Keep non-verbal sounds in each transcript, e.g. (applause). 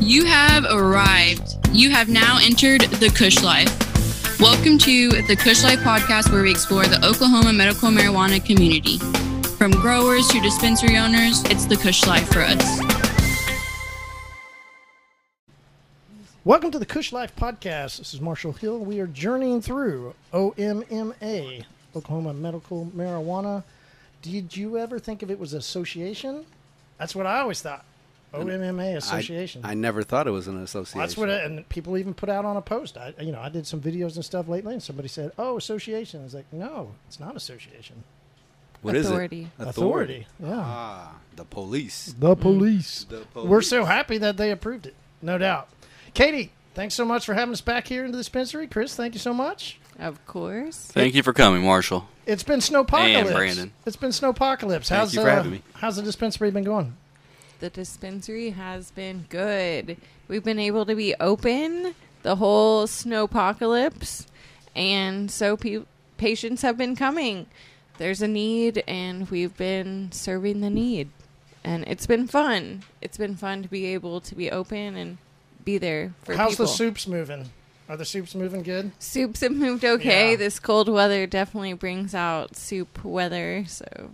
You have arrived. You have now entered the Kush Life. Welcome to the Kush Life podcast, where we explore the Oklahoma medical marijuana community. From growers to dispensary owners, it's the Kush Life for us. Welcome to the Kush Life Podcast. This is Marshall Hill. We are journeying through OMMA, Oklahoma Medical Marijuana. Did you ever think of it was association? That's what I always thought. OMMA Association. I, I never thought it was an association. That's what, it, and people even put out on a post. I, you know, I did some videos and stuff lately, and somebody said, "Oh, association." I was like, "No, it's not association. What is Authority. it? Authority. Yeah, Ah, the police. the police." The We're so happy that they approved it, no doubt. Katie, thanks so much for having us back here into the dispensary. Chris, thank you so much. Of course. Thank you for coming, Marshall. It's been snowpocalypse. And Brandon. It's been snowpocalypse. Thank How's you for uh, having me. How's the dispensary been going? The dispensary has been good. We've been able to be open the whole snowpocalypse, and so pe- patients have been coming. There's a need, and we've been serving the need, and it's been fun. It's been fun to be able to be open and be there for How's people. How's the soups moving? Are the soups moving good? Soups have moved okay. Yeah. This cold weather definitely brings out soup weather, so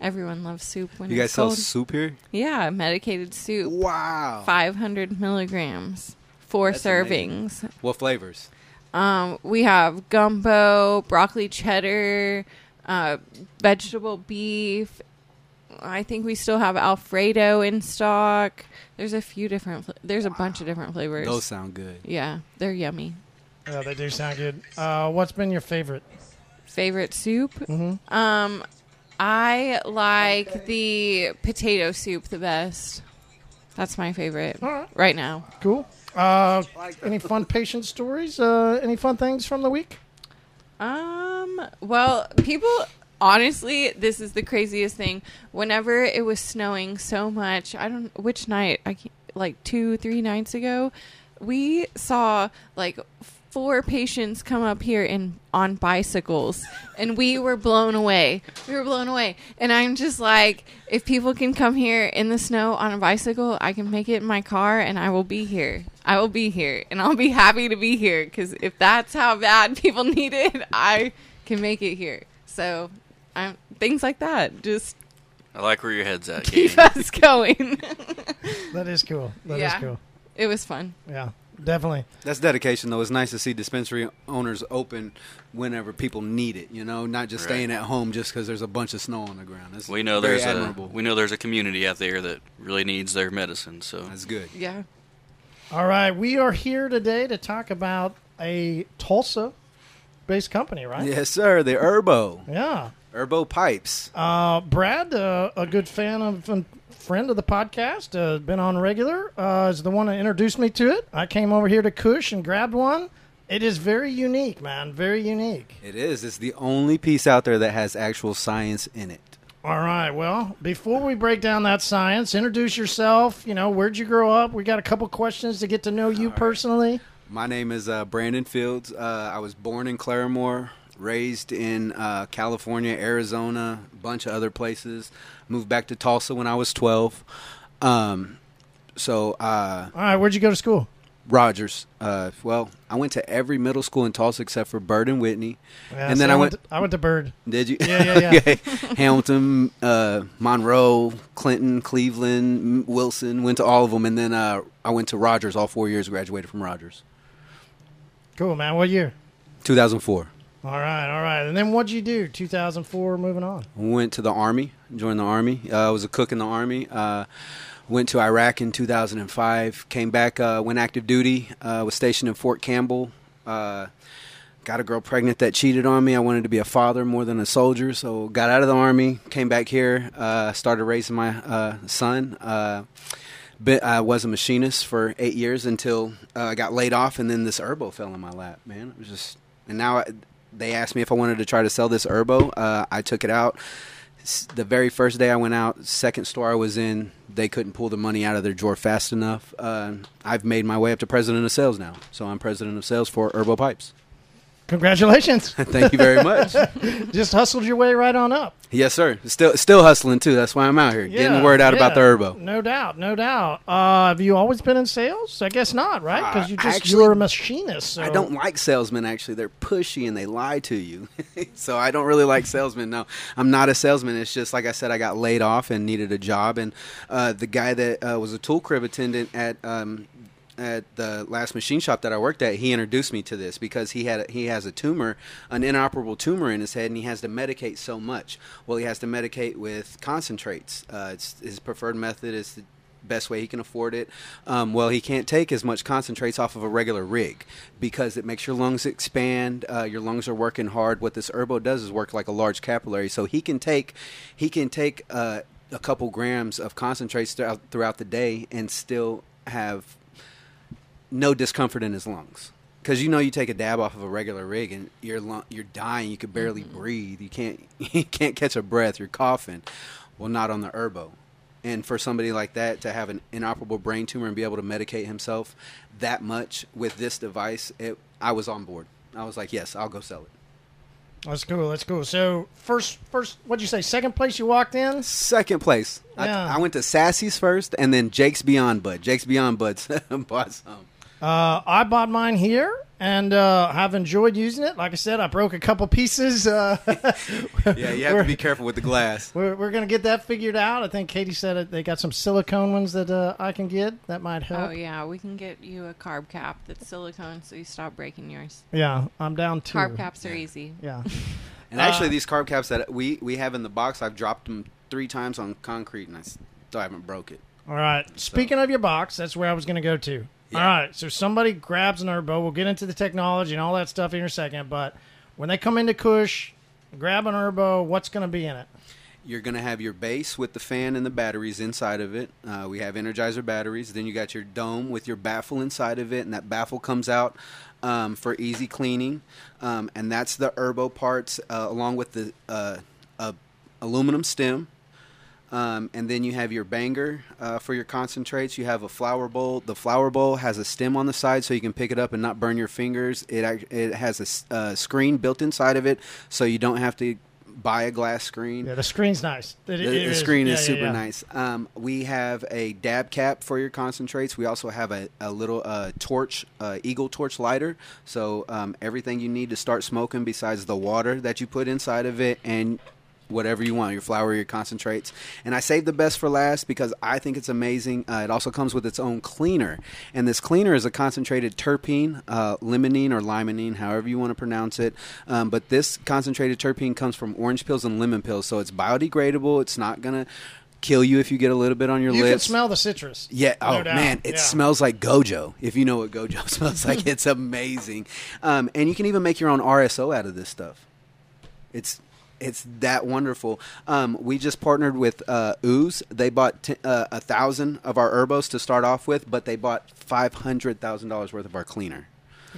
everyone loves soup when You guys sell cold. soup here? Yeah, medicated soup. Wow. 500 milligrams, four That's servings. What flavors? Um, we have gumbo, broccoli cheddar, uh, vegetable beef. I think we still have Alfredo in stock. There's a few different. Fl- there's a bunch of different flavors. Those sound good. yeah, they're yummy. Yeah, they do sound good. Uh, what's been your favorite? Favorite soup? Mm-hmm. Um, I like the potato soup the best. That's my favorite right. right now. Cool. Uh, any fun patient stories? Uh, any fun things from the week? Um, well, people honestly, this is the craziest thing. Whenever it was snowing so much, I don't which night, I can't, like 2 3 nights ago, we saw like four patients come up here in on bicycles and we were blown away. We were blown away. And I'm just like if people can come here in the snow on a bicycle, I can make it in my car and I will be here. I will be here and I'll be happy to be here cuz if that's how bad (laughs) people need it, I can make it here. So, I'm things like that just I like where your head's at, Katie. keep us (laughs) going. That is cool. That is Yeah. cool. it was fun. Yeah, definitely. That's dedication, though. It's nice to see dispensary owners open whenever people need it. You know, not just Right. staying at home just because there's a bunch of snow on the ground. That's We know very there's a admirable. we know there's a community out there that really needs their medicine. So That's good. Yeah. All right, we are here today to talk about a Tulsa-based company, right? Yes, sir. The Herbo. Yeah. Herbo Pipes. Uh, Brad, uh, a good fan of and friend of the podcast, uh, been on regular, uh, is the one that introduced me to it. I came over here to Kush and grabbed one. It is very unique, man. Very unique. It is. It's the only piece out there that has actual science in it. All right. Well, before we break down that science, introduce yourself. You know, where'd you grow up? We got a couple questions to get to know you personally. My name is uh, Brandon Fields. Uh, I was born in Claremore, raised in uh, California, Arizona, a bunch of other places. Moved back to Tulsa when I was 12. Um, so, uh, All right. Where'd you go to school? Rogers. Uh, well, I went to every middle school in Tulsa except for Bird and Whitney. Yeah, And see, then I went- To, I went to Bird. Did you? Yeah, yeah, yeah. (laughs) Okay. Hamilton, uh, Monroe, Clinton, Cleveland, Wilson. Went to all of them, and then uh, I went to Rogers all four years. Graduated from Rogers. Cool, man. What year? 2004. All right, all right. And then what'd you do? 2004. Moving on. Went to the army, joined the army. Uh, I was a cook in the army. Uh, went to Iraq in 2005. Came back, uh, went active duty. Uh, was stationed in Fort Campbell. Uh, got a girl pregnant that cheated on me. I wanted to be a father more than a soldier, so got out of the army. Came back here. Uh, started raising my son. Bit, I was a machinist for eight years until I got laid off, and then this Herbo fell in my lap. Man, it was just, and now they asked me if I wanted to try to sell this Herbo. Uh, I took it out. The very first day I went out, second store I was in, they couldn't pull the money out of their drawer fast enough. Uh, I've made my way up to president of sales now, so I'm president of sales for Herbo Pipes. Congratulations. (laughs) Thank you very much. (laughs) Just hustled your way right on up. yes, sir. Still, still hustling too. That's why I'm out here getting the word out about the yeah. herbo. No doubt, no doubt. Uh, have you always been in sales? I guess not, right? Because you Uh, just actually, you're a machinist. So. I don't like salesmen. Actually, they're pushy and they lie to you. (laughs) so I don't really like salesmen. No, I'm not a salesman. It's just like I said, I got laid off and needed a job, and uh, the guy that uh, was a tool crib attendant at. Um, at the last machine shop that I worked at, he introduced me to this because he had he has a tumor, an inoperable tumor in his head, and he has to medicate so much. Well, he has to medicate with concentrates. Uh, it's his preferred method is the best way he can afford it. Um, well, he can't take as much concentrates off of a regular rig because it makes your lungs expand. Uh, your lungs are working hard. What this herbo does is work like a large capillary, so he can take he can take uh, a couple grams of concentrates throughout, throughout the day and still have no discomfort in his lungs. Because you know, you take a dab off of a regular rig and you're lung- you're dying. You can barely mm-hmm. breathe. You can't (laughs) you can't catch a breath. You're coughing. Well, not on the herbo. And for somebody like that to have an inoperable brain tumor and be able to medicate himself that much with this device, it, I was on board. I was like, yes, I'll go sell it. That's cool. That's cool. So first, first, what'd you say? Second place you walked in. Second place. Yeah. I, I went to Sassy's first, and then Jake's Beyond Bud. Jake's Beyond Bud's (laughs) bought some. Uh, I bought mine here and uh, have enjoyed using it. Like I said, I broke a couple pieces. Uh, (laughs) Yeah, you have to be careful with the glass. We're, we're going to get that figured out. I think Katie said it, they got some silicone ones that uh, I can get. That might help. Oh yeah, we can get you a carb cap that's silicone, so you stop breaking yours. yeah. I'm down two. Carb caps are easy. Yeah. (laughs) And actually, Uh, these carb caps that we, we have in the box, I've dropped them three times on concrete, and I still haven't broke it. All right. Speaking of your box, that's where I was going to go to. All Yeah. right. So somebody grabs an herbo. We'll get into the technology and all that stuff in a second. But when they come into Kush, grab an herbo, what's going to be in it? You're going to have your base with the fan and the batteries inside of it. Uh, we have Energizer batteries. Then you got your dome with your baffle inside of it, and that baffle comes out um, for easy cleaning. Um, and that's the Erbo parts, uh, along with the uh, uh, aluminum stem. Um, and then you have your banger uh, for your concentrates. You have a flower bowl. The flower bowl has a stem on the side, so you can pick it up and not burn your fingers. It it has a uh, screen built inside of it, so you don't have to buy a glass screen. Yeah, the screen's nice. It- The, it the is. screen Yeah, is yeah, super yeah. nice. Um, we have a dab cap for your concentrates. We also have a, a little uh, torch, uh, Eagle torch lighter. So um, everything you need to start smoking, besides the water that you put inside of it, and whatever you want, your flower, your concentrates. And I saved the best for last because I think it's amazing. Uh, it also comes with its own cleaner, and this cleaner is a concentrated terpene, uh, limonene or limonene, however you want to pronounce it. Um, but this concentrated terpene comes from orange pills and lemon pills, so it's biodegradable. It's not gonna kill you if you get a little bit on your You lips. You can smell the citrus. Yeah. No Oh doubt. man, it Yeah. smells like Gojo. If you know what Gojo (laughs) smells like, (laughs) it's amazing. Um, and you can even make your own RSO out of this stuff. It's it's that wonderful. Um, we just partnered with uh, Ooze. They bought t- uh, a thousand of our herbos to start off with, but they bought five hundred thousand dollars worth of our cleaner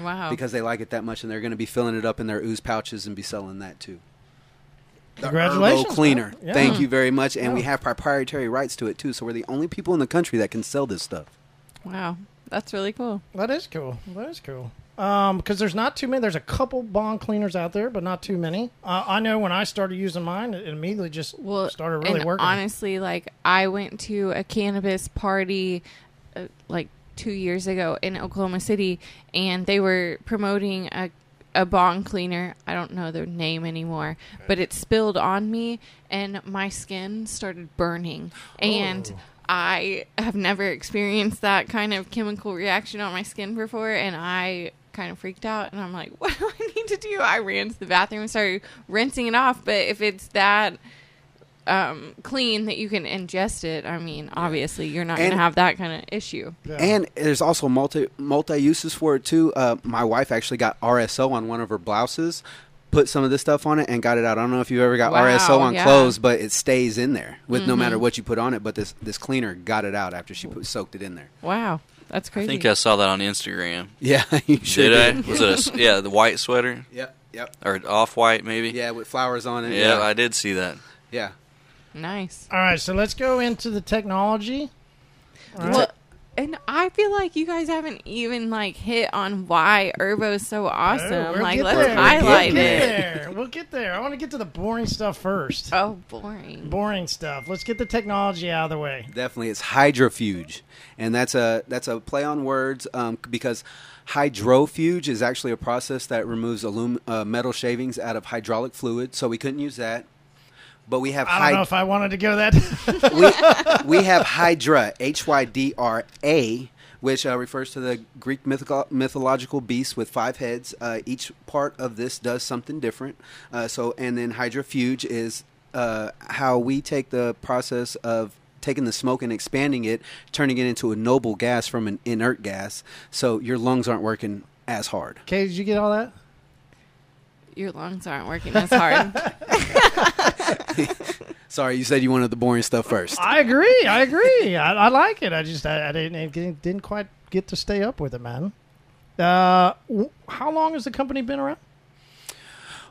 Wow. because they like it that much, and they're going to be filling it up in their Ooze pouches and be selling that too. The Congratulations, Ergo cleaner. Yeah. Thank you very much, and we have proprietary rights to it too. So we're the only people in the country that can sell this stuff. wow, that's really cool. That is cool. That is cool. Um, because there's not too many. There's a couple bong cleaners out there, but not too many. Uh, I know when I started using mine, it immediately just Well, started really and working. honestly, like I went to a cannabis party, uh, like two years ago in Oklahoma City, and they were promoting a a bong cleaner. I don't know their name anymore, but it spilled on me, and my skin started burning, and. Oh. I have never experienced that kind of chemical reaction on my skin before, and I kind of freaked out. And I'm like, (laughs) "What do I need to do?" I ran to the bathroom and started rinsing it off. But if it's that um, clean that you can ingest it, I mean, obviously you're not going to have that kind of issue. Yeah. And there's also multi multi uses for it too. Uh, my wife actually got RSO on one of her blouses, put some of this stuff on it, and got it out. I don't know if you've ever got Wow, RSO on yeah. clothes, but it stays in there with no Mm-hmm. matter what you put on it. But this this cleaner got it out after she put, soaked it in there. Wow, that's crazy. I think I saw that on Instagram. (laughs) Yeah, you sure did did. I? Was it a s- yeah the white sweater Yep, yep. or off white maybe? Yeah, with flowers on it. Yeah, Yeah, I did see that. yeah. nice. All right, so let's go into the technology. All right. Well, and I feel like you guys haven't even like hit on why Herbo is so awesome. Oh, we'll like let's there. highlight we'll get it. There. We'll get there. I want to get to the boring stuff first. Oh, boring. Boring stuff. Let's get the technology out of the way. Definitely, it's hydrofuge, and that's a that's a play on words um, because hydrofuge is actually a process that removes alum- uh, metal shavings out of hydraulic fluid. So we couldn't use that, but we have I don't hyd- know if I wanted to go that. (laughs) we, (laughs) we have Hydra, H Y D R A, which uh, refers to the Greek mythical, mythological beast with five heads. Uh, each part of this does something different. Uh, so, and then hydrofuge is uh, how we take the process of taking the smoke and expanding it, turning it into a noble gas from an inert gas. So your lungs aren't working as hard. okay, did you get all that? Your lungs aren't working as hard. (laughs) (laughs) Sorry, you said you wanted the boring stuff first. I agree. I agree. I, I like it. I just I, I didn't, it didn't quite get to stay up with it, man. Uh, w- how long has the company been around?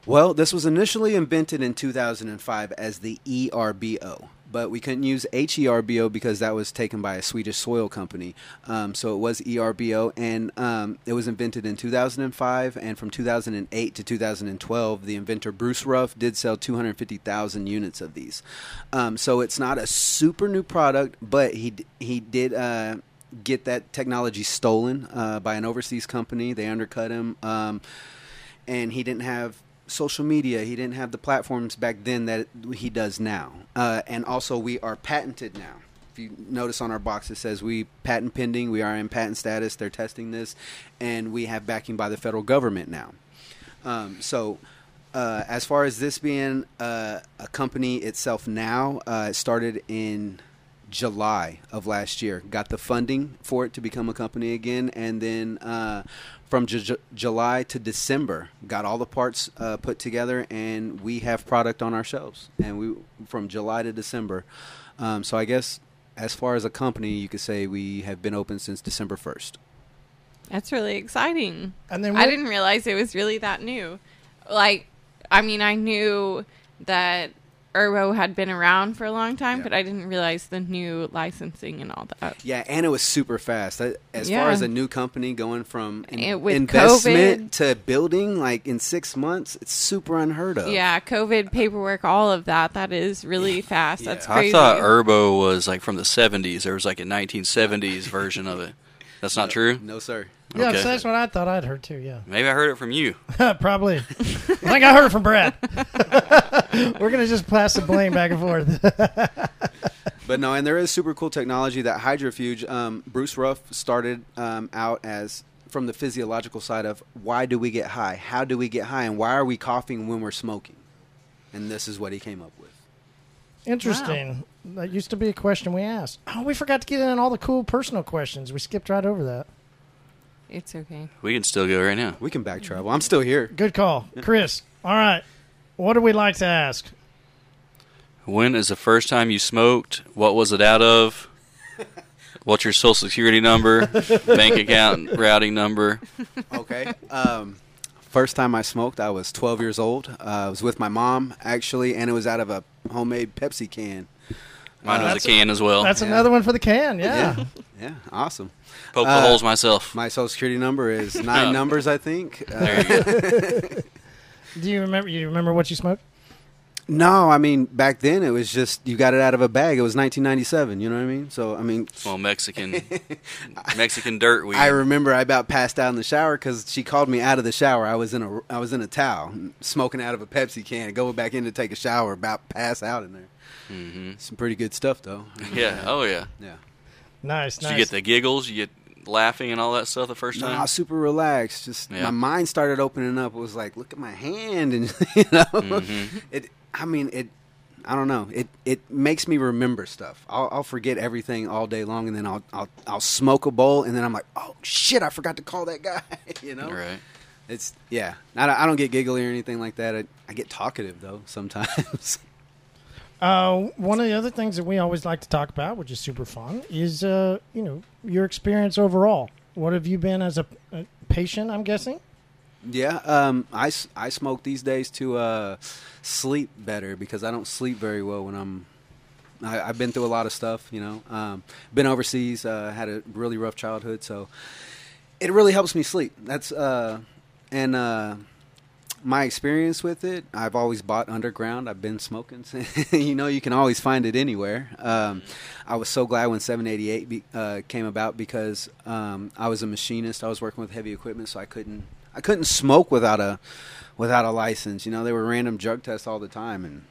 Well, this was initially invented in 2005 as the ERBO, but we couldn't use HERBO because that was taken by a Swedish soil company. Um, so it was ERBO, and um, it was invented in 2005. And from 2008 to 2012, the inventor Bruce Ruff did sell 250,000 units of these. Um, so it's not a super new product, but he he did. Uh, Get that technology stolen uh, by an overseas company. They undercut him. Um, and he didn't have social media. He didn't have the platforms back then that he does now. Uh, and also, we are patented now. If you notice on our box, it says we patent pending. We are in patent status. They're testing this, and we have backing by the federal government now. Um, so, uh, as far as this being uh, a company itself now, uh, it started in July of last year. Got the funding for it to become a company again, and then uh, from Ju- July to December, got all the parts uh, put together, and we have product on our shelves. And we from July to December. Um, so I guess as far as a company, you could say we have been open since December first. That's really exciting. And then I didn't realize it was really that new. Like, I mean, I knew that Erbo had been around for a long time, Yeah. but I didn't realize the new licensing and all that. Yeah, and it was super fast. As Yeah. far as a new company going from in- And with investment to building, like in six months, it's super unheard of. Yeah, COVID paperwork, all of that. That is really fast. That's Yeah. I thought Herbo was like from the 70s. There was like a 1970s version of it. That's not true? No, sir. Yeah, Okay. so that's what I thought I'd heard too. Yeah, Maybe I heard it from you. (laughs) probably. I think I heard it from Brad. (laughs) We're gonna just pass the blame back and forth. (laughs) But no, and there is super cool technology that Hydrofuge. Um, Bruce Ruff started um, out as from the physiological side of why do we get high? How do we get high? And why are we coughing when we're smoking? And this is what he came up with. Interesting. That used to be a question we asked. Oh, we forgot to get in all the cool personal questions. We skipped right over that. it's okay. We can still go right now. We can back travel. I'm still here. Good call, Chris. All right, what do we like to ask? When is the first time you smoked? What was it out of? (laughs) What's your social security number? (laughs) Bank account routing number? Okay. Um, first time I smoked, I was 12 years old. Uh, I was with my mom actually, and it was out of a homemade Pepsi can. Mine Uh, was a can as well. That's yeah. another one for the can. Yeah. Yeah, (laughs) yeah, awesome. Poke the uh, holes myself. My social security number is (laughs) nine numbers, I think. Uh, There you go. (laughs) Do you remember? You remember what you smoked? No, I mean back then it was just you got it out of a bag. It was 1997. You know what I mean? So I mean, Well, Mexican, (laughs) Mexican dirt weed. I remember I about passed out in the shower because she called me out of the shower. I was in a I was in a towel, smoking out of a Pepsi can, going back in to take a shower, about pass out in there. hmm Some pretty good stuff though. (laughs) Yeah. Oh yeah. Yeah. Nice, Did nice. you get the giggles? You get laughing and all that stuff the first No, I time? was super relaxed. Just Yeah. my mind started opening up. It was like, look at my hand, and (laughs) you know, Mm-hmm. it. I mean, it. I don't know. It it makes me remember stuff. I'll, I'll forget everything all day long, and then I'll I'll I'll smoke a bowl, and then I'm like, oh shit, I forgot to call that guy. (laughs) you know, Right. it's yeah. I don't, I don't get giggly or anything like that. I, I get talkative though sometimes. (laughs) Uh, one of the other things that we always like to talk about, which is super fun, is uh, you know your experience overall. What have you been as a, a patient? I'm guessing. Yeah, um, I, I smoke these days to uh, sleep better because I don't sleep very well when I'm I, I've been through a lot of stuff. You know, um, been overseas, uh, had a really rough childhood, so it really helps me sleep. That's uh, and uh, my experience with it. I've always bought underground. I've been smoking. (laughs) you know, you can always find it anywhere. Um, I was so glad when 788 be, uh, came about because um, I was a machinist. I was working with heavy equipment, so I couldn't I couldn't smoke without a without a license. You know, they were random drug tests all the time, and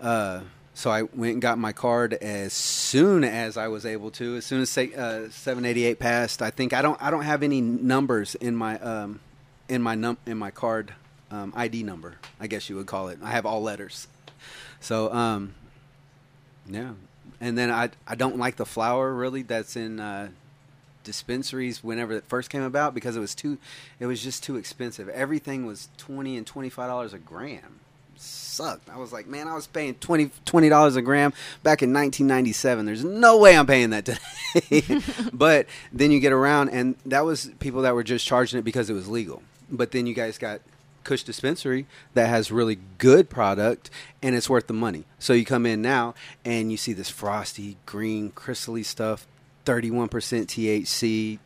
uh, so I went and got my card as soon as I was able to. As soon as uh, 788 passed, I think I don't I don't have any numbers in my um, in my num in my card um, ID number. I guess you would call it. I have all letters. So um, yeah, and then I I don't like the flower really that's in uh, dispensaries whenever it first came about because it was too it was just too expensive. Everything was twenty and twenty five dollars a gram. Sucked. I was like, man, I was paying 20 dollars a gram back in 1997. There's no way I'm paying that today. (laughs) but then you get around, and that was people that were just charging it because it was legal. But then you guys got Kush Dispensary that has really good product and it's worth the money. So you come in now and you see this frosty, green, crystally stuff, 31% THC,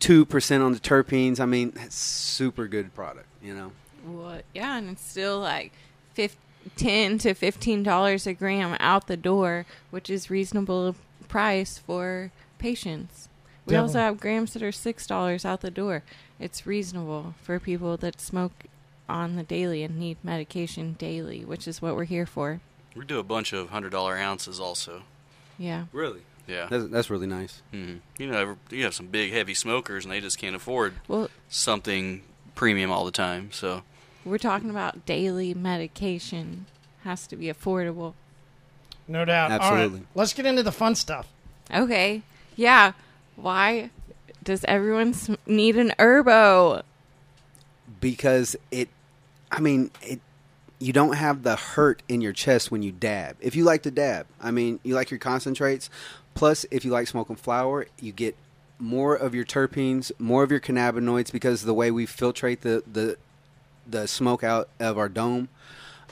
2% on the terpenes. I mean, that's super good product, you know. Well, yeah, and it's still like 15, 10 to fifteen dollars a gram out the door, which is reasonable price for patients. We also have grams that are six dollars out the door. It's reasonable for people that smoke on the daily and need medication daily, which is what we're here for. We do a bunch of hundred dollar ounces also. Yeah. Really? Yeah. That's, that's really nice. hmm You know, you have some big heavy smokers, and they just can't afford Well, something premium all the time. So we're talking about daily medication. Has to be affordable. No doubt. Absolutely. right, let's get into the fun stuff. Okay. Yeah. Why does everyone need an herbo? because it i mean it you don't have the hurt in your chest when you dab if you like to dab i mean you like your concentrates plus if you like smoking flower you get more of your terpenes more of your cannabinoids because the way we filtrate the the the smoke out of our dome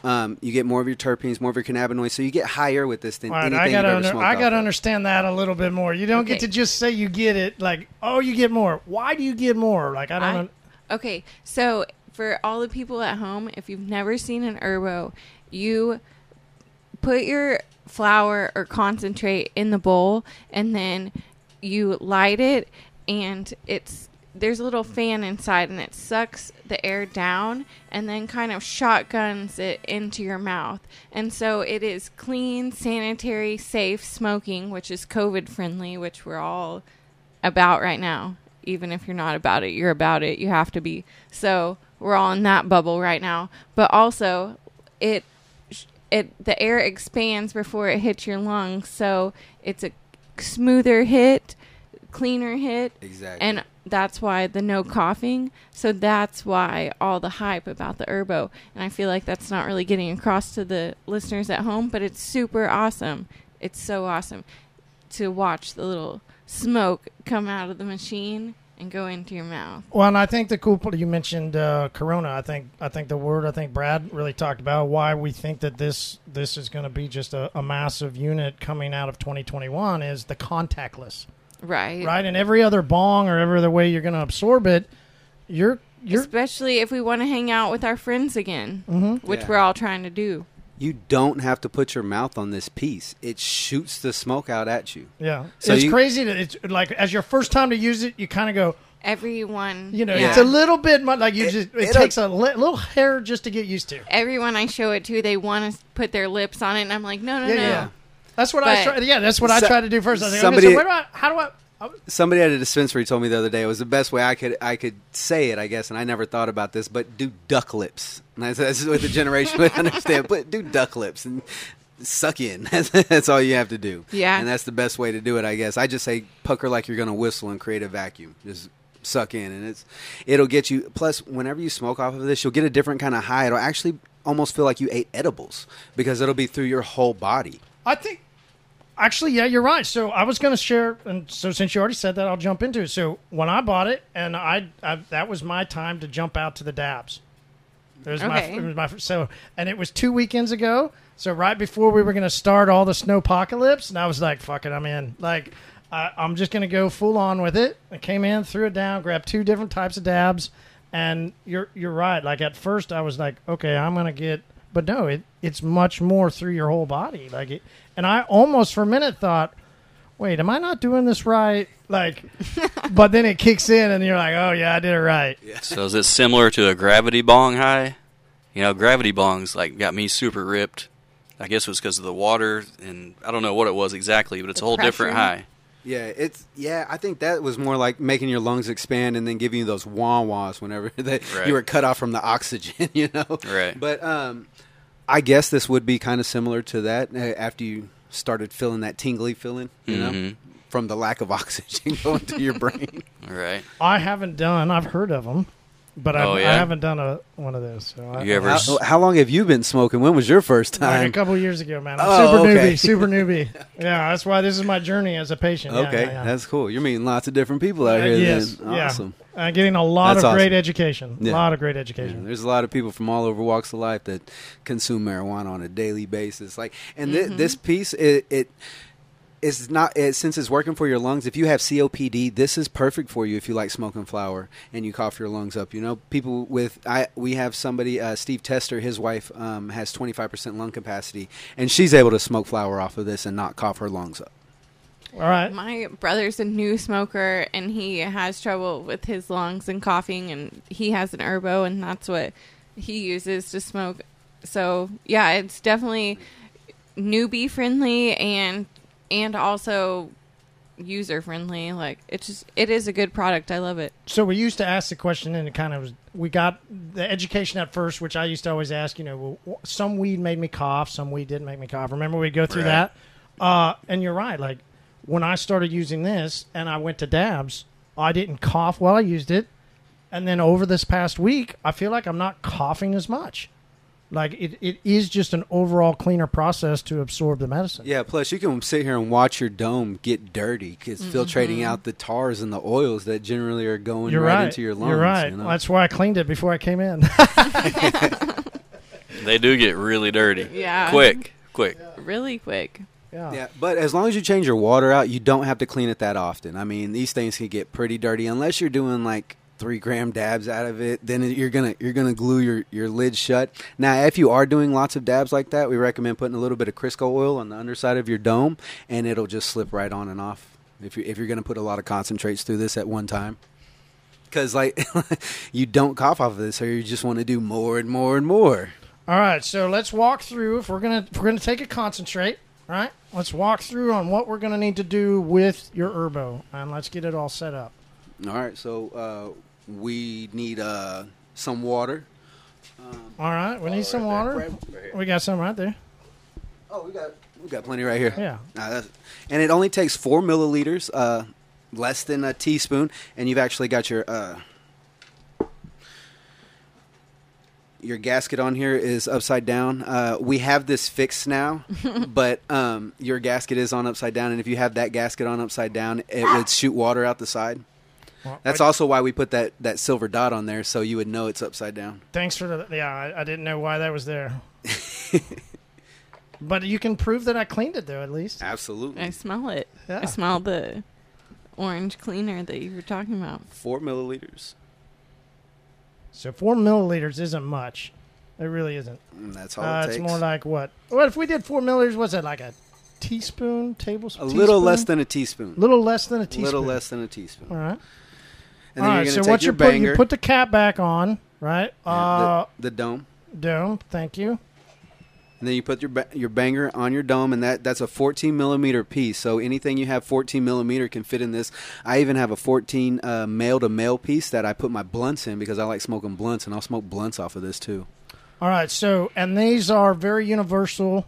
um, you get more of your terpenes, more of your cannabinoids, so you get higher with this than All right, anything I you've gotta ever under, smoked. I gotta understand that a little bit more. You don't get to just say you get it. Like, oh, you get more. Why do you get more? Like, I don't. I- know. Okay, so for all the people at home, if you've never seen an herbo, you put your flower or concentrate in the bowl and then you light it and it's there's a little fan inside and it sucks the air down and then kind of shotguns it into your mouth. And so it is clean, sanitary, safe smoking, which is COVID friendly, which we're all about right now. Even if you're not about it, you're about it. You have to be. So we're all in that bubble right now. But also, it it the air expands before it hits your lungs, so it's a smoother hit, cleaner hit, exactly. and that's why the no coughing. So that's why all the hype about the Herbo. And I feel like that's not really getting across to the listeners at home, but it's super awesome. It's so awesome to watch the little smoke come out of the machine and go into your mouth. Well, and I think the cool part you mentioned uh, Corona. I think I think the word I think Brad really talked about why we think that this this is going to be just a, a massive unit coming out of 2021 is the contactless, Right. right? And every other bong or every other way you're going to absorb it, you're you're Especially if we want to hang out with our friends again, Mhm. which Yeah. we're all trying to do. you don't have to put your mouth on this piece; it shoots the smoke out at you. yeah. So it's you- crazy that it's like as your first time to use it, you kind of go, Everyone, you know, yeah. it's a little bit mu- like you It- just it, it'll- takes a li- little hair just to get used to. everyone I show it to, they want to put their lips on it, and I'm like, no, no, Yeah, no. yeah. That's what I But- try. Yeah, that's what I try to do first. I think, somebody- okay, so where do I, how do I? I- somebody at a dispensary told me the other day it was the best way I could I could say it, I guess, and I never thought about this, but do duck lips. And that's, that's what the generation would (laughs) understand. But do duck lips and suck in. (laughs) That's, that's all you have to do. Yeah. and that's the best way to do it, I guess. I just say pucker like you're going to whistle and create a vacuum. Just suck in, and it's it'll get you. Plus, whenever you smoke off of this, you'll get a different kind of high. It'll actually almost feel like you ate edibles because it'll be through your whole body. I think actually, yeah, you're right. So I was going to share, and so since you already said that, I'll jump into it. So when I bought it, and I, I that was my time to jump out to the dabs. It was my Okay. it was my so and it was two weekends ago. So right before we were going to start all the snowpocalypse, and I was like, "Fuck it, I'm in." Like, I, I'm just going to go full on with it. I came in, threw it down, grabbed two different types of dabs, and you're you're right. Like at first, I was like, "Okay, I'm going to get," but no, it it's much more through your whole body. Like it, and I almost for a minute thought, "Wait, am I not doing this right?" Like, (laughs) but then it kicks in, and you're like, "Oh yeah, I did it right." So is it similar to a gravity bong high? You know, gravity bongs like got me super ripped. I guess it was because of the water, and I don't know what it was exactly, but it's The a whole different high. Yeah, it's yeah. I think that was more like making your lungs expand and then giving you those wah wahs whenever (laughs) that Right. you were cut off from the oxygen. (laughs) You know, Right. But um, I guess this would be kind of similar to that uh, after you started feeling that tingly feeling. You know, Mhm. from the lack of (laughs) oxygen going to your brain. (laughs) Right. I haven't done. I've heard of them, but I've, Oh, I yeah? haven't done a one of those. So I, You ever How, s- how long have you been smoking? When was your first like a time? couple years ago, man. I'm Oh, super okay. newbie, super (laughs) newbie. Yeah, that's why this is my journey as a patient. Okay, yeah, yeah. that's cool. You're meeting lots of different people out Uh, here. yes, then. yeah. Awesome. Uh, getting a lot That's of great awesome. education. A Yeah. lot of great Yeah, education. there's a lot of people from all over walks of life that consume marijuana on a daily basis. Like, and thi- this piece, it, it is not it, since it's working for your lungs. If you have COPD, this is perfect for you. If you like smoking flower and you cough your lungs up, you know, people with I we have somebody, uh, Steve Tester, his wife um, has 25% lung capacity, and she's able to smoke flower off of this and not cough her lungs up. All right. My brother's a new smoker and he has trouble with his lungs and coughing and he has an herbo and that's what he uses to smoke. So, yeah, it's definitely newbie friendly and and also user friendly. Like it's just it is a good product. I love it. So we used to ask the question, and it kind of was. We got the education at first, which I used to always ask. You know, well, some weed made me cough, some weed didn't make me cough. Remember, we'd go through Right. that. Uh, and you're right. Like when I started using this, and I went to dabs, I didn't cough while I used it, and then over this past week, I feel like I'm not coughing as much. Like it, it is just an overall cleaner process to absorb the medicine. Yeah, plus you can sit here and watch your dome get dirty because mm-hmm. filtrating out the tars and the oils that generally are going right, right. into your lungs. You're right. you know? That's why I cleaned it before I came in. (laughs) (laughs) They do get really dirty. Yeah. Quick, quick. Really quick. Yeah. Yeah, but as long as you change your water out, you don't have to clean it that often. I mean, these things can get pretty dirty unless you're doing like three gram dabs out of it. Then you're gonna you're gonna glue your your lid shut. Now, if you are doing lots of dabs like that, we recommend putting a little bit of Crisco oil on the underside of your dome, and it'll just slip right on and off. If you if you're gonna put a lot of concentrates through this at one time. Because like (laughs) you don't cough off of this, or you just want to do more and more and more. All right, so let's walk through. If we're gonna if we're gonna take a concentrate, right? Let's walk through on what we're gonna need to do with your herbo, and let's get it all set up. All right, so uh, we need uh, some water. All right, we need some Right water. right- right. We got some right there. Oh, we got we got plenty right here. Yeah. Nah, and it only takes four milliliters, uh, less than a teaspoon, and you've actually got your uh, your gasket on here is upside down. Uh, we have this fixed now, (laughs) but um, your gasket is on upside down, and if you have that gasket on upside down, it would shoot water out the side. Well, That's I- also why we put that, that silver dot on there, so you would know it's upside down. Thanks for the. Yeah, I, I didn't know why that was there. (laughs) but you can prove that I cleaned it though, at least. Absolutely. I smell it. Yeah. I smell the orange cleaner that you were talking about. Four milliliters. So four milliliters isn't much. It really isn't. And that's all Uh, it it's more like what? What if we did four milliliters? Was it like a teaspoon, tablespoon? a little less than a teaspoon. little less than a A teaspoon. little less than a teaspoon. All right. And All right. So what you your put? banger, You put the cap back on, right? yeah, Uh, the, the dome, dome. Thank you. And then you put your ba- your banger on your dome, and that that's a 14 millimeter piece. So anything you have 14 millimeter can fit in this. I even have a 14 uh, male to male piece that I put my blunts in because I like smoking blunts, and I'll smoke blunts off of this too. All right. So and these are very universal.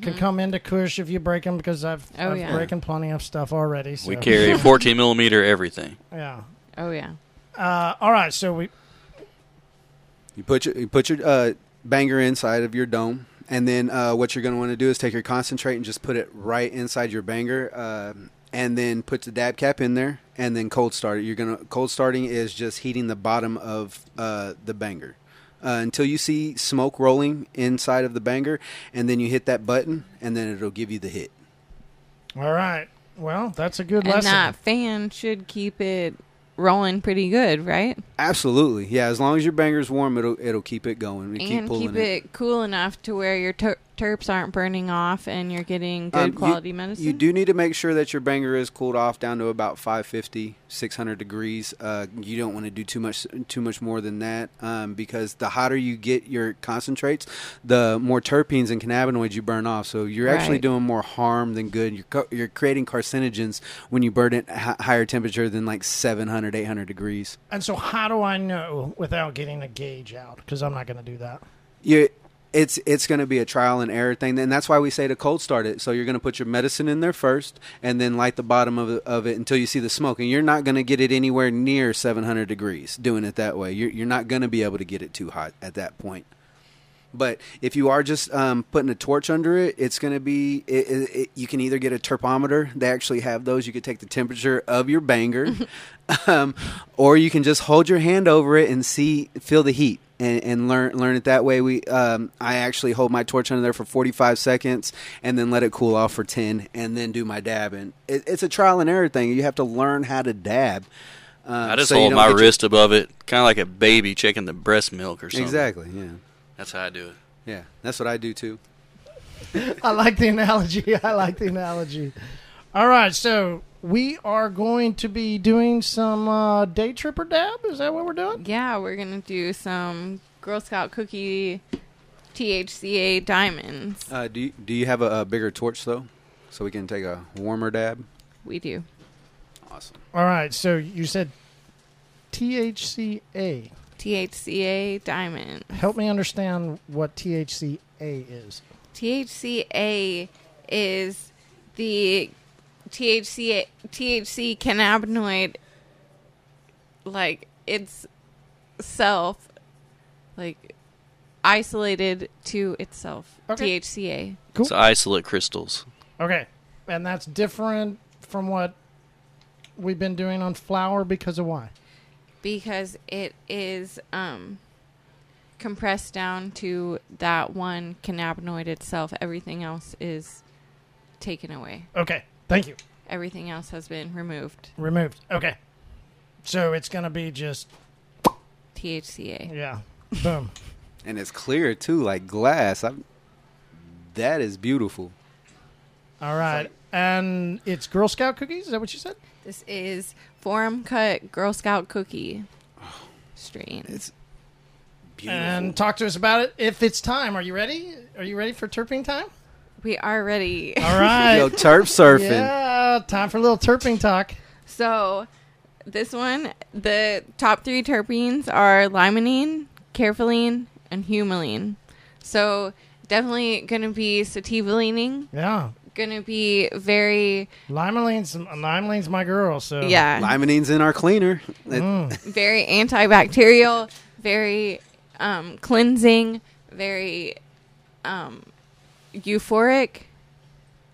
Can come into Kush if you break them because I've, Oh, I've yeah. breaking plenty of stuff already. So. We carry 14 millimeter everything. (laughs) Yeah. Oh yeah. Uh, all right. So we You put your you put your uh, banger inside of your dome, and then uh, what you're going to want to do is take your concentrate and just put it right inside your banger, uh, and then put the dab cap in there, and then cold start it. You're gonna cold starting is just heating the bottom of uh, the banger. uh, until you see smoke rolling inside of the banger, and then you hit that button, and then it'll give you the hit. All right. Well, that's a good and lesson. that fan should keep it rolling pretty good, right? Absolutely, yeah. As long as your banger's warm, it'll it'll keep it going. Keep and pulling keep it cool enough to where your ter- terps aren't burning off and you're getting good Um, you- quality medicine. You do need to make sure that your banger is cooled off down to about 550, 600 degrees. Uh, you don't want to do too much too much more than that um, because the hotter you get your concentrates, the more terpenes and cannabinoids you burn off. So you're actually doing more harm than good. You're co- you're creating carcinogens when you burn it at h- higher temperature than like 700, 800 degrees. and so, how do I know without getting a gauge out? Because I'm not going to do that. you it's it's going to be a trial and error thing and that's why we say to cold start it so you're going to put your medicine in there first and then light the bottom of it, of it until you see the smoke and you're not going to get it anywhere near 700 degrees doing it that way you're, you're not going to be able to get it too hot at that point but if you are just um, putting a torch under it, it's going to be. It, it, it, you can either get a terpometer. They actually have those. You could take the temperature of your banger, (laughs) um, or you can just hold your hand over it and see, feel the heat, and, and learn learn it that way. We, um, I actually hold my torch under there for 45 seconds, and then let it cool off for 10, and then do my dab. And it, it's a trial and error thing. You have to learn how to dab. Um, I just so hold my get your- wrist above it, kind of like a baby checking the breast milk or something. Exactly. Yeah. That's how I do it. Yeah. That's what I do too. (laughs) I like the analogy. I like the analogy. All right, so we are going to be doing some uh, day tripper dab. Is that what we're doing? yeah, we're gonna do some Girl Scout cookie THCA diamonds. Uh, do you, do you have a, a bigger torch though, so we can take a warmer dab? We do. Awesome. All right, so you said THCA. THCA diamond. Help me understand what THCA is. THCA is the THC THC cannabinoid like it's self like isolated to itself. Okay. THCA. Cool. It's isolate crystals. Okay, and that's different from what we've been doing on flower because of why? because it is um, compressed down to that one cannabinoid itself. Everything else is taken away. Okay, thank you. Everything else has been removed. Removed. Okay, so it's gonna be just THCA. yeah, boom. (laughs) And it's clear too, like glass. i that is beautiful. All right, and it's Girl Scout cookies. Is that what you said? This is Forum Cut Girl Scout Cookie strain. It's beautiful. And talk to us about it if it's time. Are you ready? Are you ready for terpene time? We are ready. All right. Yo, turf surfing. Yeah, time for a little terpene talk. So, this one, the top three terpenes are limonene, caryophyllene, and humulene. So, definitely going to be sativa leaning. Yeah, Going to be very, Limonene's Limonene's my girl. So yeah, Limonene's in our cleaner. Mm. very antibacterial, very um, cleansing, very um, euphoric,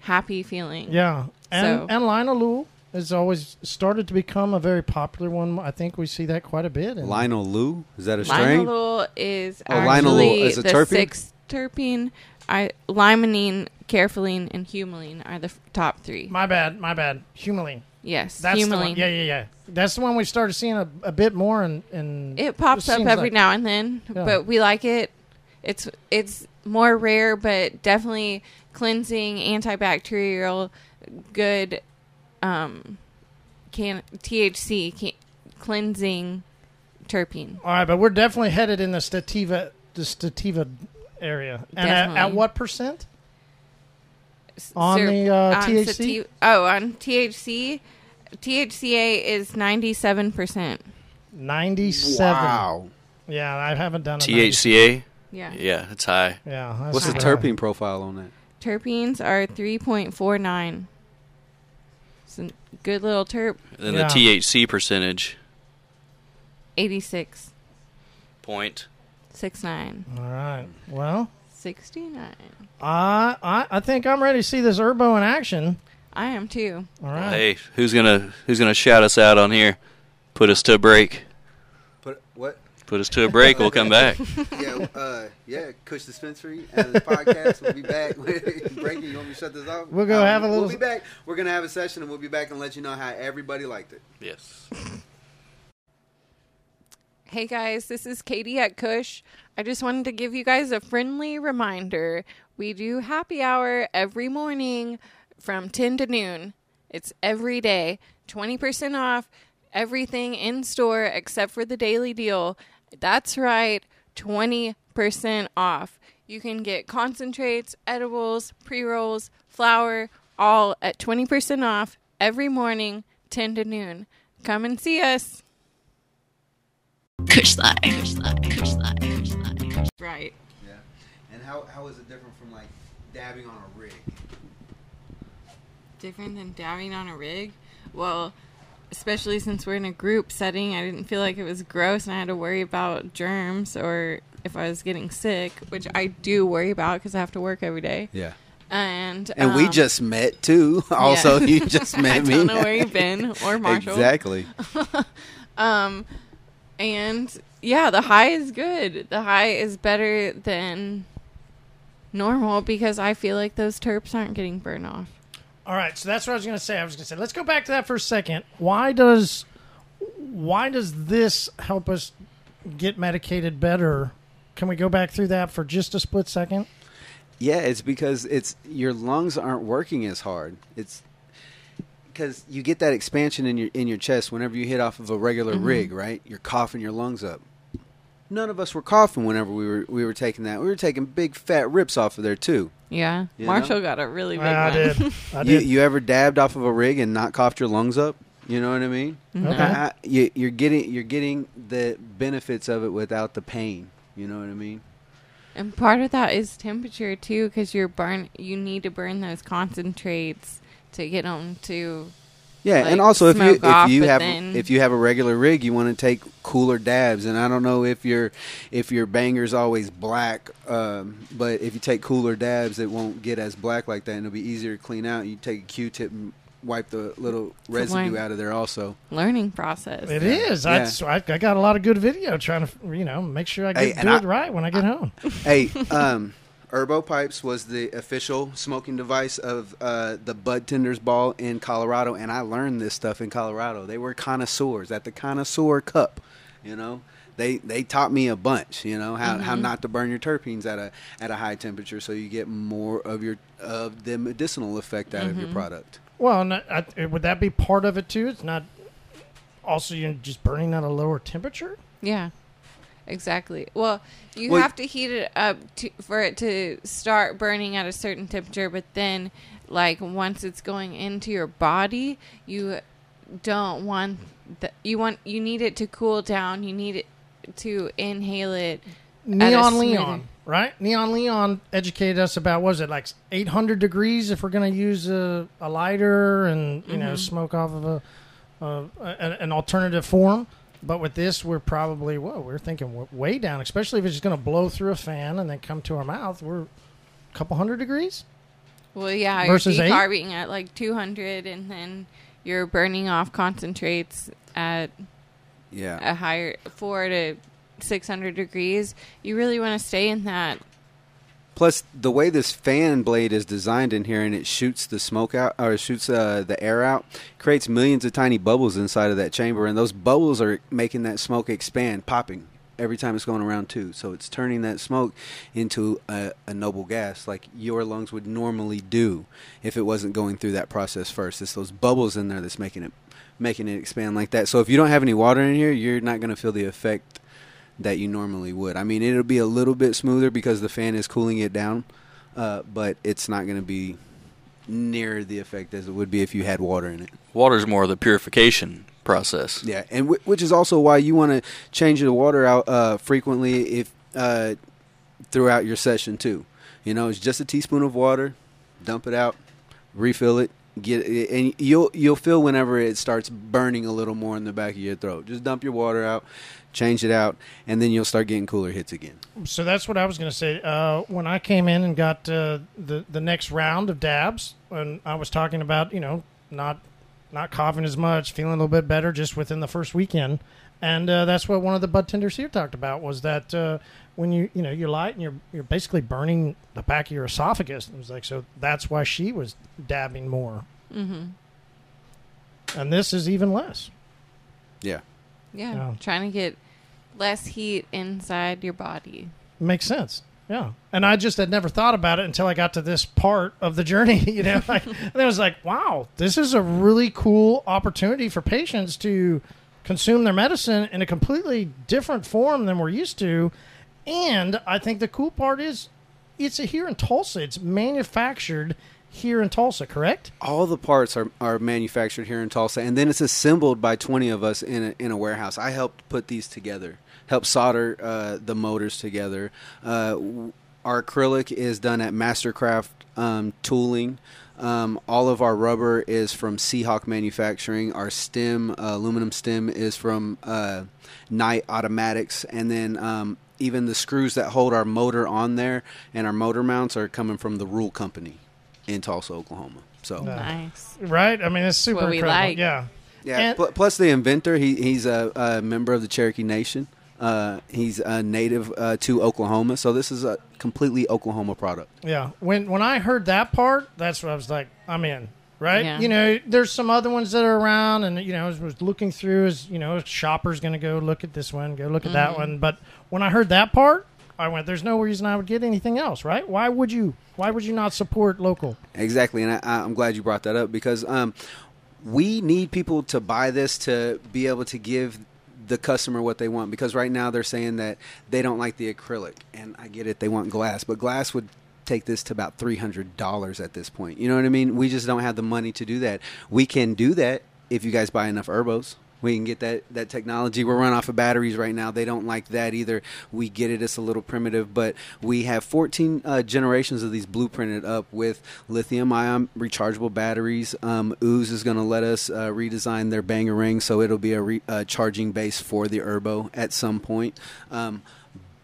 happy feeling. yeah, and So- and linalool has always started to become a very popular one. I think we see that quite a bit. And Linalool? Is that a strain? Linalool is Oh, linalool actually is a the terpene? sixth terpene. I, limonene, caryophyllene, and humulene are the f- top three. my bad, my bad. Humulene. Yes, That's the one. humulene. Yeah, yeah, yeah. That's the one we started seeing a, a bit more. And in, It pops It up every like- now and then, Yeah. but we like it. It's it's more rare, but definitely cleansing, antibacterial, good. Um, can THC can, cleansing terpene. All right, but we're definitely headed in the stativa, the stativa area. And at, at what percent? On ser- the, uh, on THC? sati- oh, on THC, THCA is ninety seven percent. Ninety-seven. Wow. Yeah, I haven't done a 90 THCA. Yeah. Yeah, it's high. Yeah. that's What's the super high. terpene profile on that? Terpenes are three point four nine. It's a good little terp. Then Yeah. the THC percentage Eighty six. point. Six nine. All right. Well, 69. I, I I think I'm ready to see this Herbo in action. I am too. All right. Hey, who's gonna who's gonna shout us out on here? Put us to a break. Put what? Put us to a break. We'll come back. (laughs) yeah, uh, yeah, Kush Dispensary and the podcast. We'll be back. (laughs) Breaking, you want me to shut this off? We'll go Um, have a little- We'll be back. We're gonna have a session, and we'll be back and let you know how everybody liked it. Yes. Hey guys, this is Katie at Kush. I just wanted to give you guys a friendly reminder. We do happy hour every morning from 10 to noon. It's every day. 20% off everything in store except for the daily deal. That's right, 20% off. You can get concentrates, edibles, pre rolls, flower, all at 20% off every morning, 10 to noon. Come and see us. Kush Life. Kush Life. Kush Life. Kush Life. Kush Right. Yeah. And how how is it different from like dabbing on a rig? different than dabbing on a rig. Well, especially since we're in a group setting, I didn't feel like it was gross and I had to worry about germs or if I was getting sick, which I do worry about because I have to work every day. Yeah. And And we um, just met too. (laughs) Also, you just (laughs) met I me. don't know where you've been (laughs) or Marshall. Exactly. Um, and yeah, the high is good. The high is better than normal because I feel like those terps aren't getting burned off. All right, so that's what I was going to say. I was going to say, let's go back to that for a second. Why does why does this help us get medicated better? Can we go back through that for just a split second? Yeah, it's because it's your lungs aren't working as hard. It's because you get that expansion in your in your chest whenever you hit off of a regular mm-hmm. rig, right? You're coughing your lungs up. None of us were coughing whenever we were we were taking that. We were taking big fat rips off of there too. Yeah, You Marshall know? got a really big I one. did. (laughs) I You did. you ever dabbed off of a rig and not coughed your lungs up? You know what I mean? Okay. I- I- you, you're getting you're getting the benefits of it without the pain. You know what I mean? And part of that is temperature too, because you're burn. You need to burn those concentrates to get them to. Yeah, like, and also if you off, if you have then- if you have a regular rig, you want to take cooler dabs. And I don't know if your if your banger's always black, um, but if you take cooler dabs, it won't get as black like that, and it'll be easier to clean out. You take a Q-tip and wipe the little residue learn. out of there. Also, learning process. It is. Yeah. I, so I, I got a lot of good video trying to, you know, make sure I get, Hey, do and it right when I get home. hey, (laughs) um, Herbo Pipes was the official smoking device of uh, the Bud Tenders Ball in Colorado, and I learned this stuff in Colorado. They were connoisseurs at the Connoisseur Cup, you know. They they taught me a bunch, you know, how, how mm-hmm. not to burn your terpenes at a at a high temperature, so you get more of your of the medicinal effect out of your mm-hmm. product. Well, and uh, I, I- would that be part of it too? It's not. Also, you're just burning at a lower temperature. Yeah, exactly. Well, you Well- have to heat it up to, for it to start burning at a certain temperature, but then, like once it's going into your body, you don't want the, you want you need it to cool down. You need it to inhale it. at Neon Leon, right? Neon Leon educated us about what was it like 800 degrees if we're going to use a, a lighter and you know smoke off of a, uh, an, an alternative form. But with this, we're probably whoa, we're thinking w- way down, especially if it's going to blow through a fan and then come to our mouth. We're a couple hundred degrees. Well, yeah, Versus you're eight? decarbing at like 200, and then you're burning off concentrates at Yeah, a higher four to 600 degrees. You really want to stay in that. Plus, the way this fan blade is designed in here, and it shoots the smoke out or shoots uh, the air out, creates millions of tiny bubbles inside of that chamber, and those bubbles are making that smoke expand, popping every time it's going around too. So it's turning that smoke into a, a noble gas, like your lungs would normally do if it wasn't going through that process first. It's those bubbles in there that's making it making it expand like that. So if you don't have any water in here, you're not going to feel the effect that you normally would. I mean, it'll be a little bit smoother because the fan is cooling it down, uh, but it's not going to be near the effect as it would be if you had water in it. Water's more of the purification process. Yeah, and w- which is also why you want to change the water out uh, frequently if uh, throughout your session too. You know, it's just a teaspoon of water, dump it out, refill it, get it, and you'll you'll feel whenever it starts burning a little more in the back of your throat. Just dump your water out, change it out, and then you'll start getting cooler hits again. So that's what I was going to say. Uh, when I came in and got uh, the the next round of dabs, and I was talking about you know not not coughing as much, feeling a little bit better just within the first weekend. And uh, that's what one of the bud tenders here talked about was that uh, when you you know you're light and you're you're basically burning the back of your esophagus. It was like so that's why she was dabbing more, Mm-hmm. and this is even less. Yeah. Yeah. Yeah. Trying to get less heat inside your body. Makes sense. Yeah. And I just had never thought about it until I got to this part of the journey, (laughs) you know. Like, and I was like, wow, this is a really cool opportunity for patients to consume their medicine in a completely different form than we're used to. And I think the cool part is it's a, here in Tulsa. It's manufactured here in Tulsa, correct? all the parts are, are manufactured here in Tulsa, and then it's assembled by 20 of us in a, in a warehouse. I helped put these together, help solder uh, the motors together. Uh, our acrylic is done at Mastercraft um, Tooling. Um, all of our rubber is from Seahawk Manufacturing. Our stem, uh, aluminum stem, is from uh, Knight Automatics, and then um, even the screws that hold our motor on there and our motor mounts are coming from the Rule Company in Tulsa, Oklahoma. So Nice. Right? I mean, it's super what we incredible. like. Yeah. yeah. And- plus the inventor, he, he's a, a member of the Cherokee Nation. Uh, he's a native uh, to Oklahoma, so this is a completely Oklahoma product. Yeah. When when I heard that part, that's what I was like, I'm in. Right? Yeah. You know, there's some other ones that are around, and you know, I was looking through as you know, a shopper's going to go look at this one, go look at that one. But when I heard that part, I went, "There's no reason I would get anything else, right? Why would you? Why would you not support local?" Exactly, and I, I'm glad you brought that up because um, we need people to buy this to be able to give the customer what they want. Because right now they're saying that they don't like the acrylic, and I get it; they want glass, but glass would take this to about three hundred dollars at this point. You know what I mean? We just don't have the money to do that. We can do that if you guys buy enough Herbos. We can get that, that technology. We're running off of batteries right now. They don't like that either. We get it. It's a little primitive, but we have 14 uh, generations of these blueprinted up with lithium ion rechargeable batteries. Um, Ooze is going to let us uh, redesign their banger ring so it'll be a re- uh, charging base for the Herbo at some point. Um,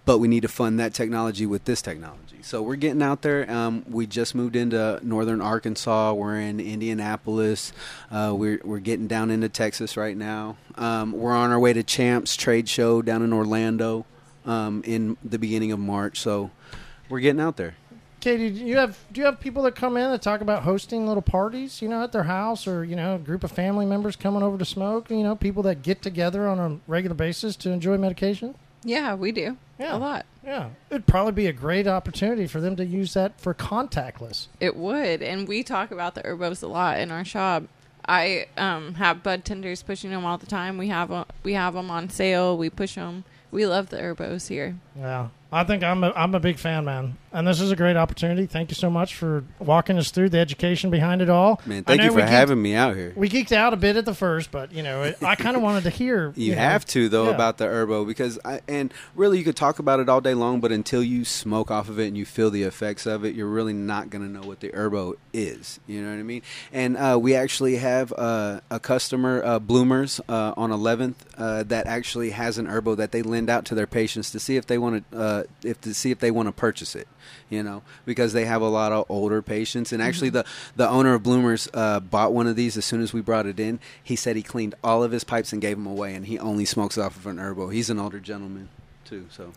but we need to fund that technology with this technology. So we're getting out there. Um, we just moved into northern Arkansas. We're in Indianapolis. Uh, we're we're getting down into Texas right now. Um, we're on our way to Champs Trade Show down in Orlando um, in the beginning of March. So we're getting out there. Katie, do you have do you have people that come in that talk about hosting little parties, you know, at their house, or you know, a group of family members coming over to smoke? You know, people that get together on a regular basis to enjoy medication. Yeah, we do. Yeah. A lot. Yeah, it'd probably be a great opportunity for them to use that for contactless. It would, and we talk about the herbos a lot in our shop. I um, have bud tenders pushing them all the time. We have 'em- we have them on sale. We push them. We love the herbos here. Yeah, I think I'm a, I'm a big fan, man. And this is a great opportunity. Thank you so much for walking us through the education behind it all. Man, thank you for geeked- having me out here. We geeked out a bit at the first, but you know, it, I kind of wanted to hear. (laughs) You, know, have to though yeah. about the herbo because I and really you could talk about it all day long, but until you smoke off of it and you feel the effects of it, you're really not going to know what the herbo is. You know what I mean? And uh, we actually have uh, a customer, uh, Bloomers, uh, on 11th, uh, that actually has an herbo that they lend out to their patients to see if they want to, uh, if to see if they want to purchase it. You know, because they have a lot of older patients, and actually the the owner of Bloomers uh, bought one of these as soon as we brought it in. He said he cleaned all of his pipes and gave them away, and he only smokes off of an Herbo. He's an older gentleman too, so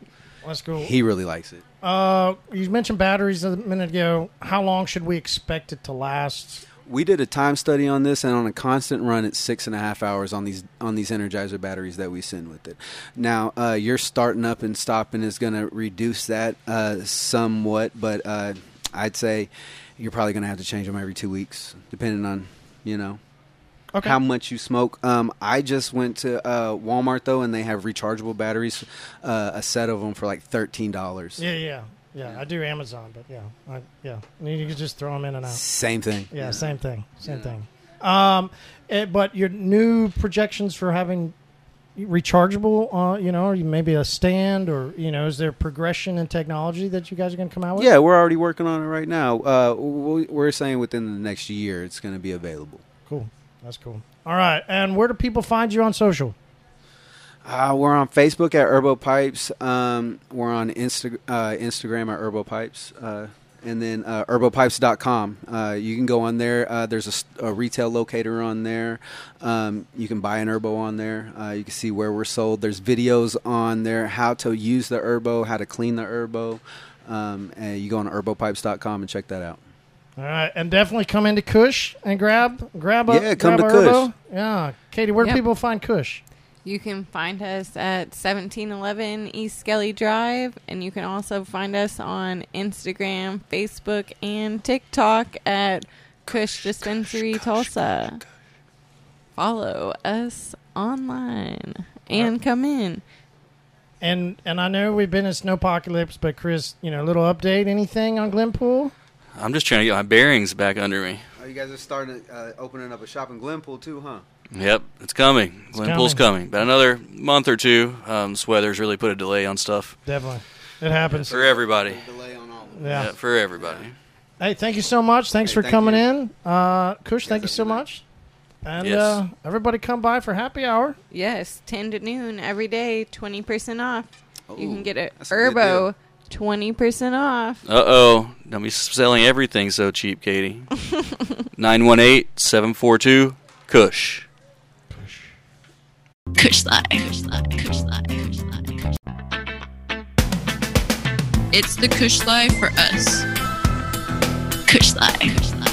That's cool. he really likes it. Uh, you mentioned batteries a minute ago. How long should we expect it to last? We did a time study on this, and on a constant run, it's six and a half hours on these on these Energizer batteries that we send with it. Now, uh, your starting up and stopping is going to reduce that uh, somewhat, but uh, I'd say you're probably going to have to change them every two weeks, depending on you know Okay. how much you smoke. Um, I just went to uh, Walmart though, and they have rechargeable batteries, uh, a set of them for like thirteen dollars. yeah, yeah, yeah. I do Amazon, but yeah, I, yeah. You can just throw them in and out. Same thing. Yeah, same thing. Same Yeah. thing. Um, eh, but your new projections for having rechargeable, uh, you know, or maybe a stand, or you know, is there progression in technology that you guys are going to come out with? Yeah, we're already working on it right now. Uh, we're saying within the next year it's going to be available. cool. That's cool. All right, and where do people find you on social? Uh, we're on Facebook at Herbo Pipes. Um, we're on Insta- uh, Instagram at Herbo Pipes. Uh, and then uh, herbopipes.com. Uh, you can go on there. Uh, there's a retail locator on there. Um, you can buy an herbo on there. Uh, you can see where we're sold. There's videos on there how to use the herbo, how to clean the herbo. Um, and you go on herbopipes.com and check that out. All right, and definitely come into Kush and grab grab a Yeah, come grab to a Kush. Yeah, Katie, where do people find Kush? You can find us at 1711 East Skelly Drive, and you can also find us on Instagram, Facebook, and TikTok at Kush Dispensary Tulsa. Follow us online and come in. And and I know we've been in Snowpocalypse, but Chris, you know, a little update, anything on Glenpool? I'm just trying to get my bearings back under me. Oh, you guys are starting uh, opening up a shop in Glenpool too, huh? Yep, it's coming. Glenpool's coming. coming. But another month or two, um, this weather's really put a delay on stuff Definitely, it happens. for everybody. Delay on all. Yeah. Yeah, for everybody. Hey, thank you so much. Thanks Hey, for thank coming you. in, uh, Kush. Thank you so good much. And Yes. uh, everybody, come by for happy hour. Yes, 10 to noon every day, 20% off. you can get a that's a Herbo 20% off. Uh oh. Don't be selling everything so cheap, Katie. (laughs) 918 742 Kush. Kush Life. Kush Life. Kush Life. It's the Kush Life for us. Kush Life.